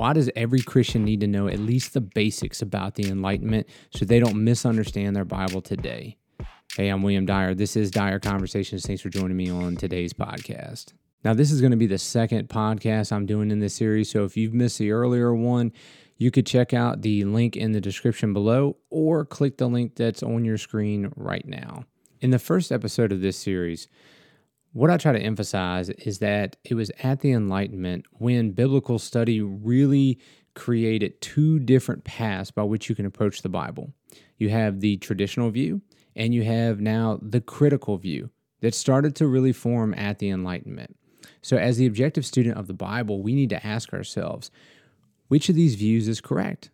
Why does every Christian need to know at least the basics about the Enlightenment so they don't misunderstand their Bible today? Hey, I'm William Dyer. This is Dyer Conversations. Thanks for joining me on today's podcast. Now, this is going to be the second podcast I'm doing in this series. So if you've missed the earlier one, you could check out the link in the description below or click the link that's on your screen right now. In the first episode of this series, what I try to emphasize is that it was at the Enlightenment when biblical study really created two different paths by which you can approach the Bible. You have the traditional view, and you have now the critical view that started to really form at the Enlightenment. So, as the objective student of the Bible, we need to ask ourselves which of these views is correct?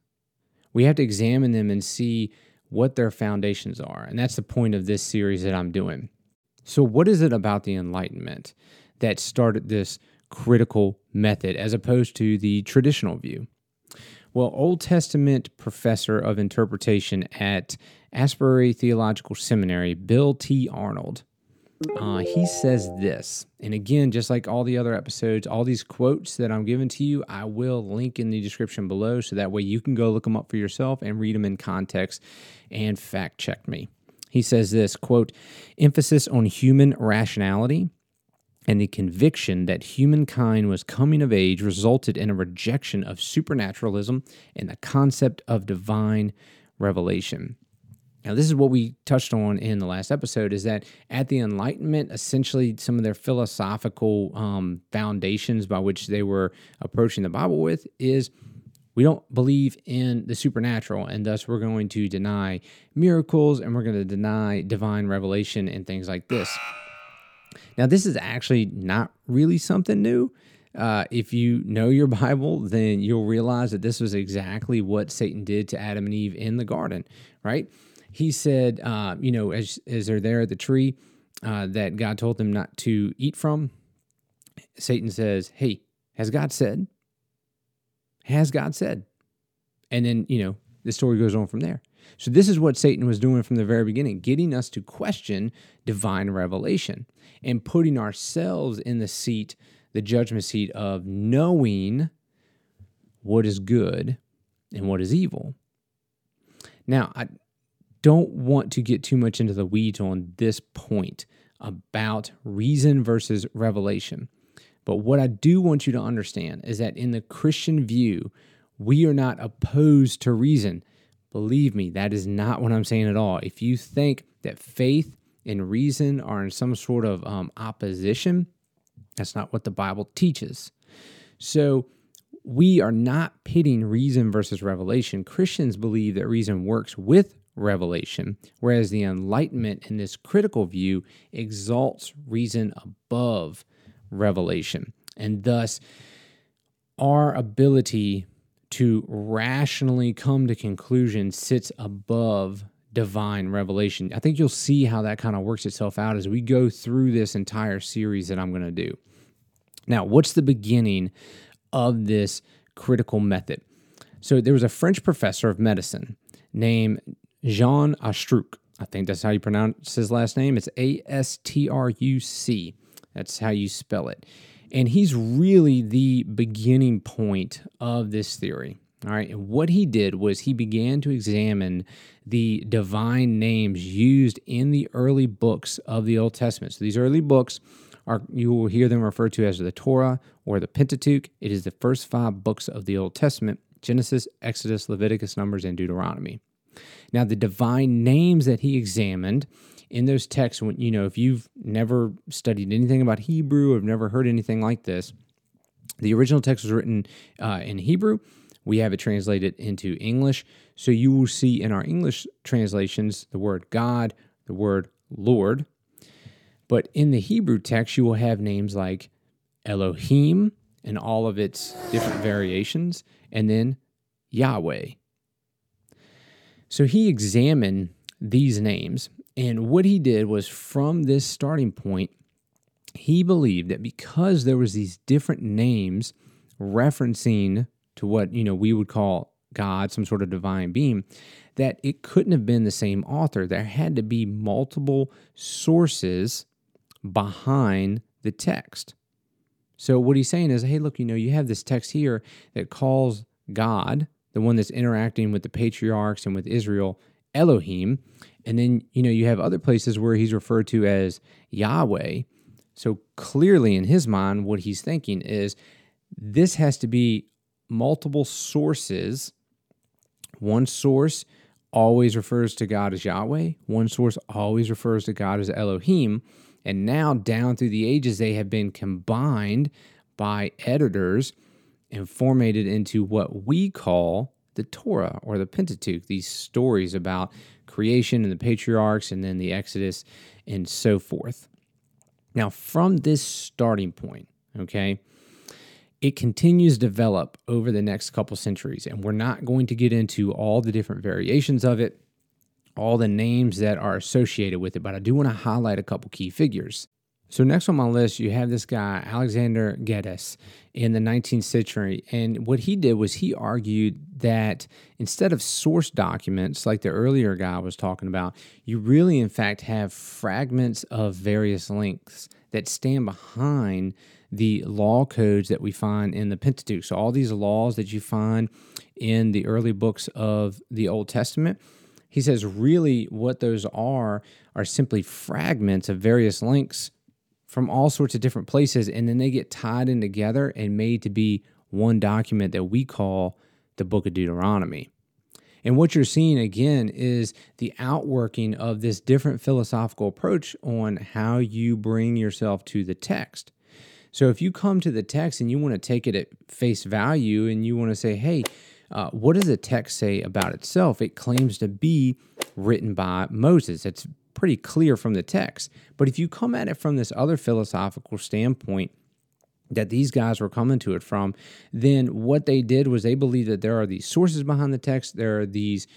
We have to examine them and see what their foundations are. And that's the point of this series that I'm doing. So, what is it about the Enlightenment that started this critical method as opposed to the traditional view? Well, Old Testament professor of interpretation at Asbury Theological Seminary, Bill T. Arnold, uh, he says this. And again, just like all the other episodes, all these quotes that I'm giving to you, I will link in the description below so that way you can go look them up for yourself and read them in context and fact check me. He says this quote, emphasis on human rationality and the conviction that humankind was coming of age resulted in a rejection of supernaturalism and the concept of divine revelation. Now, this is what we touched on in the last episode is that at the Enlightenment, essentially some of their philosophical um, foundations by which they were approaching the Bible with is we don't believe in the supernatural, and thus we're going to deny miracles and we're going to deny divine revelation and things like this. Now, this is actually not really something new. Uh, if you know your Bible, then you'll realize that this was exactly what Satan did to Adam and Eve in the garden, right? He said, uh, you know, as, as they're there at the tree uh, that God told them not to eat from, Satan says, Hey, has God said? Has God said? And then, you know, the story goes on from there. So, this is what Satan was doing from the very beginning, getting us to question divine revelation and putting ourselves in the seat, the judgment seat of knowing what is good and what is evil. Now, I don't want to get too much into the weeds on this point about reason versus revelation. But what I do want you to understand is that in the Christian view, we are not opposed to reason. Believe me, that is not what I'm saying at all. If you think that faith and reason are in some sort of um, opposition, that's not what the Bible teaches. So, we are not pitting reason versus revelation. Christians believe that reason works with revelation, whereas the Enlightenment in this critical view exalts reason above revelation. And thus, our ability to rationally come to conclusions sits above divine revelation. I think you'll see how that kind of works itself out as we go through this entire series that I'm going to do. Now, what's the beginning of this critical method? So, there was a French professor of medicine named Jean Astruc. I think that's how you pronounce his last name. It's A S T R U C. That's how you spell it. And he's really the beginning point of this theory. All right. And what he did was he began to examine the divine names used in the early books of the Old Testament. So these early books are, you will hear them referred to as the Torah or the Pentateuch. It is the first five books of the Old Testament Genesis, Exodus, Leviticus, Numbers, and Deuteronomy. Now, the divine names that he examined in those texts, when you know, if you've never studied anything about Hebrew or have never heard anything like this, the original text was written uh, in Hebrew. We have it translated into English. So you will see in our English translations the word God, the word Lord. But in the Hebrew text, you will have names like Elohim and all of its different variations, and then Yahweh. So he examined these names and what he did was from this starting point, he believed that because there was these different names referencing to what, you know, we would call God, some sort of divine being, that it couldn't have been the same author. There had to be multiple sources behind the text. So what he's saying is, hey, look, you know, you have this text here that calls God, the one that's interacting with the patriarchs and with Israel, Elohim. And then, you know, you have other places where he's referred to as Yahweh. So clearly, in his mind, what he's thinking is this has to be multiple sources. One source always refers to God as Yahweh, one source always refers to God as Elohim. And now, down through the ages, they have been combined by editors and formatted into what we call the Torah or the Pentateuch, these stories about creation and the patriarchs and then the Exodus and so forth. Now, from this starting point, okay, it continues to develop over the next couple centuries, and we're not going to get into all the different variations of it, all the names that are associated with it, but I do want to highlight a couple key figures. So, next on my list, you have this guy, Alexander Geddes, in the 19th century. And what he did was he argued that instead of source documents, like the earlier guy was talking about, you really, in fact, have fragments of various lengths that stand behind the law codes that we find in the Pentateuch. So, all these laws that you find in the early books of the Old Testament, he says really what those are are simply fragments of various lengths from all sorts of different places, and then they get tied in together and made to be one document that we call the book of Deuteronomy. And what you're seeing again is the outworking of this different philosophical approach on how you bring yourself to the text. So if you come to the text and you want to take it at face value and you want to say, hey, uh, what does the text say about itself? It claims to be written by Moses. It's pretty clear from the text. But if you come at it from this other philosophical standpoint, that these guys were coming to it from, then what they did was they believed that there are these sources behind the text, there are these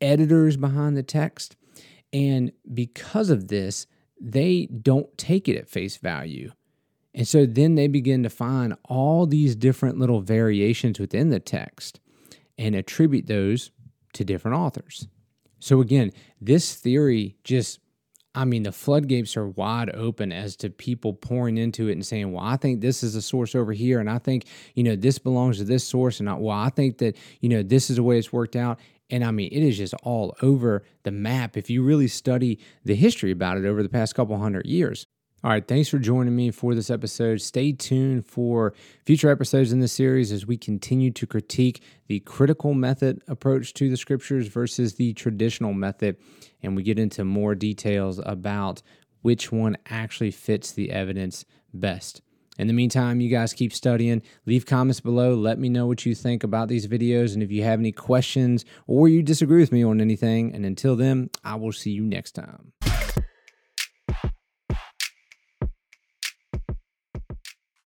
editors behind the text. And because of this, they don't take it at face value. And so then they begin to find all these different little variations within the text and attribute those to different authors. So again, this theory just I mean, the floodgates are wide open as to people pouring into it and saying, well, I think this is a source over here. And I think, you know, this belongs to this source. And I, well, I think that, you know, this is the way it's worked out. And I mean, it is just all over the map if you really study the history about it over the past couple hundred years. All right, thanks for joining me for this episode. Stay tuned for future episodes in this series as we continue to critique the critical method approach to the scriptures versus the traditional method. And we get into more details about which one actually fits the evidence best. In the meantime, you guys keep studying. Leave comments below. Let me know what you think about these videos and if you have any questions or you disagree with me on anything. And until then, I will see you next time.